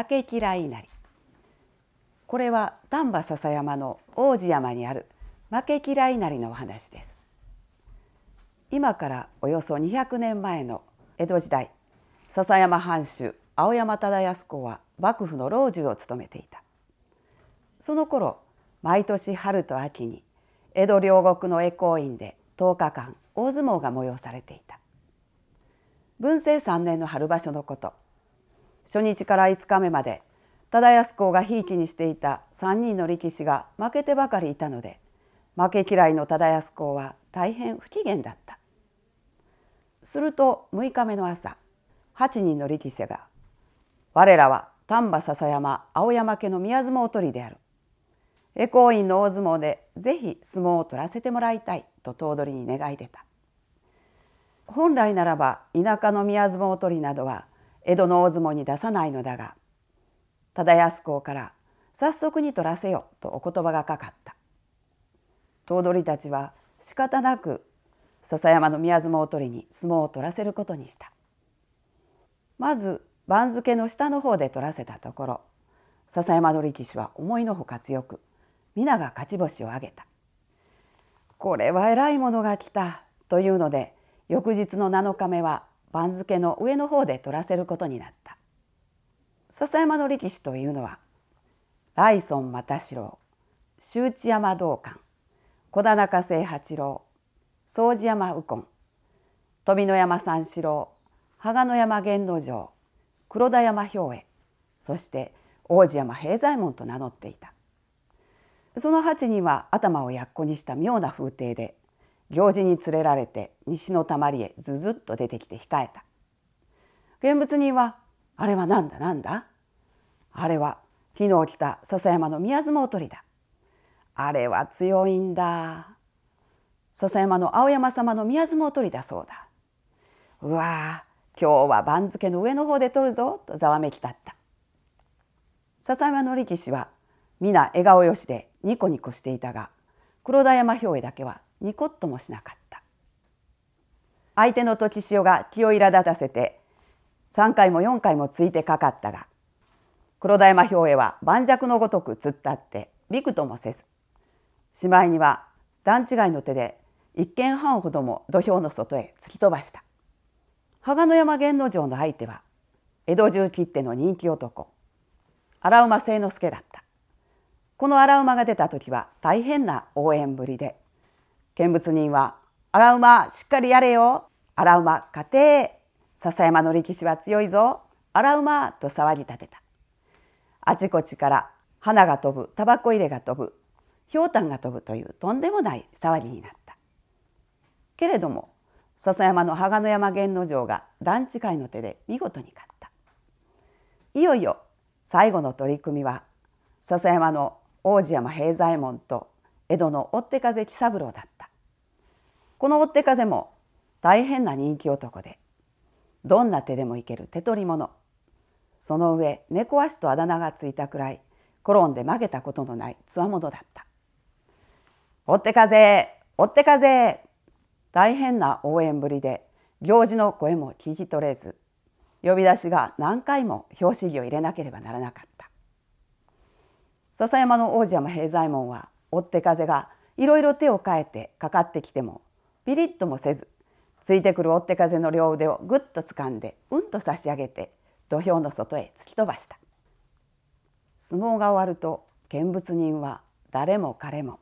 負け嫌いなり。これは丹波篠山の王子山にある負け嫌いなりのお話です。今からおよそ200年前の江戸時代笹山藩主青山忠康公は幕府の老中を務めていた。その頃毎年春と秋に江戸両国の恵光院で10日間大相撲が催されていた。文政3年の春場所のこと初日から5日目まで忠康公がひいきにしていた3人の力士が負けてばかりいたので負け嫌いの忠康公は大変不機嫌だった。すると6日目の朝8人の力士が「我らは丹波篠山青山家の宮相撲取りである。恵光院の大相撲でぜひ相撲を取らせてもらいたい」と頭取に願い出た。本来ならば田舎の宮相撲取りなどは江戸の大相撲に出さないのだが忠康公から早速に取らせよとお言葉がかかった。頭取たちは仕方なく笹山の宮相撲取りに相撲を取らせることにした。まず番付の下の方で取らせたところ笹山の力士は思いのほか強く皆が勝ち星を挙げた。これは偉いものが来たというので翌日の7日目は番付の上の方で取らせることになった。笹山の力士というのは来孫又四郎周知山道館小田中清八郎宗寺山右近富野山三四郎羽賀野山源之丞黒田山兵衛そして王子山平左衛門と名乗っていた。その八人は頭をやっこにした妙な風景で行事に連れられて西のたまりへずずっと出てきて控えた。現物人は「あれは何だ何だ？あれは昨日来た笹山の宮相撲取りだ。あれは強いんだ。笹山の青山様の宮相撲取りだそうだ。うわ今日は番付の上の方で取るぞとざわめき立った。笹山の力士は皆笑顔よしでニコニコしていたが黒田山兵衛だけはニコッともしなかった。相手の時潮が気を苛立たせて3回も4回もついてかかったが黒田山兵衛は盤石のごとく突っ立ってびくともせずしまいには段違いの手で一軒半ほども土俵の外へ突き飛ばした。羽賀野山源之丞の相手は江戸中切手の人気男。荒馬清之助だった。この荒馬が出た時は大変な応援ぶりで見物人は「荒馬しっかりやれよ。荒馬勝て。笹山の力士は強いぞ。荒馬」と騒ぎ立てた。あちこちから花が飛ぶ。タバコ入れが飛ぶ。ひょうたんが飛ぶというとんでもない騒ぎになった。けれども笹山の羽賀野山源之丞が団地会の手で見事に勝った。いよいよ最後の取り組みは笹山の王子山平左衛門と江戸の追手風喜三郎だった。この追手風も大変な人気男でどんな手でもいける手取り者その上猫足とあだ名がついたくらい転んで曲げたことのないつわものだった「追手風追手風!」大変な応援ぶりで行事の声も聞き取れず呼び出しが何回も拍子木を入れなければならなかった笹山の王子山平左衛門は追手風がいろいろ手を変えてかかってきてもピリッともせずついてくる追手風の両腕をぐっと掴んでうんと差し上げて土俵の外へ突き飛ばした。相撲が終わると見物人は誰も彼も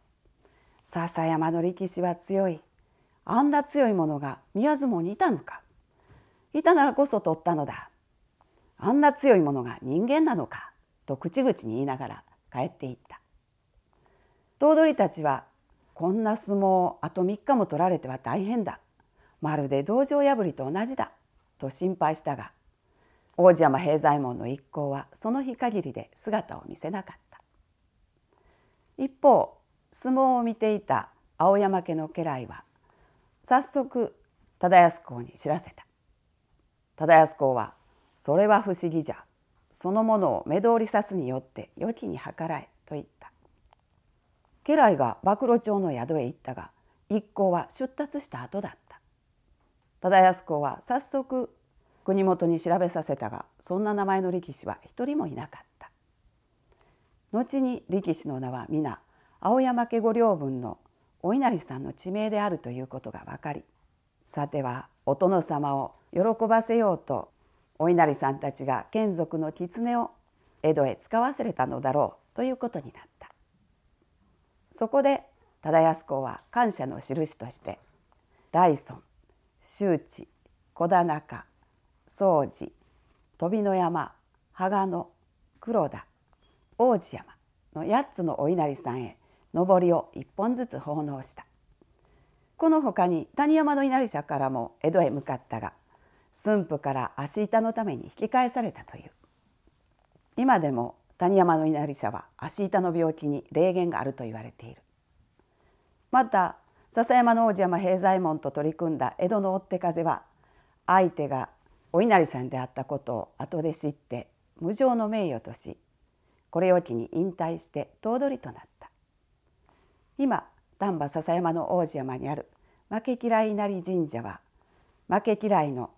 笹山の力士は強い。あんな強いものが宮相撲にいたのか。いたならこそ取ったのだ。あんな強いものが人間なのか。と口々に言いながら帰っていった。頭取たちはこんな相撲あと3日も取られては大変だ。まるで道場破りと同じだ。と心配したが王子山平左衛門の一行はその日限りで姿を見せなかった。一方相撲を見ていた青山家の家来は早速忠康公に知らせた。忠康公は「それは不思議じゃ。そのものを目通りさすによって良きに計らえ」と言った。家来が暴露町の宿へ行ったが一行は出立した後だった。忠康公は早速国元に調べさせたがそんな名前の力士は一人もいなかった。後に力士の名は皆青山家御領分のお稲荷さんの地名であるということが分かりさてはお殿様を喜ばせようとお稲荷さんたちが眷属の狐を江戸へ使わせれたのだろうということになった。そこで忠康公は感謝の印として来村周知小田中宗寺飛の山羽賀野黒田王子山の8つのお稲荷さんへ上りを1本ずつ奉納した。この他に谷山の稲荷社からも江戸へ向かったが駿府から足板のために引き返されたという。今でも谷山の稲荷社は足板の病気に霊言があると言われている。また笹山の王子山平左衛門と取り組んだ江戸の追っ手風は相手がお稲荷さんであったことを後で知って無常の名誉としこれを機に引退して頭取となった。今丹波笹山の王子山にある負け嫌い稲荷神社は負け嫌いの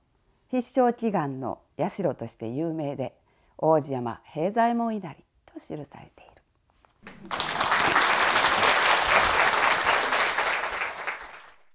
必勝祈願の社として有名で王子山平左衛門稲荷と記されている。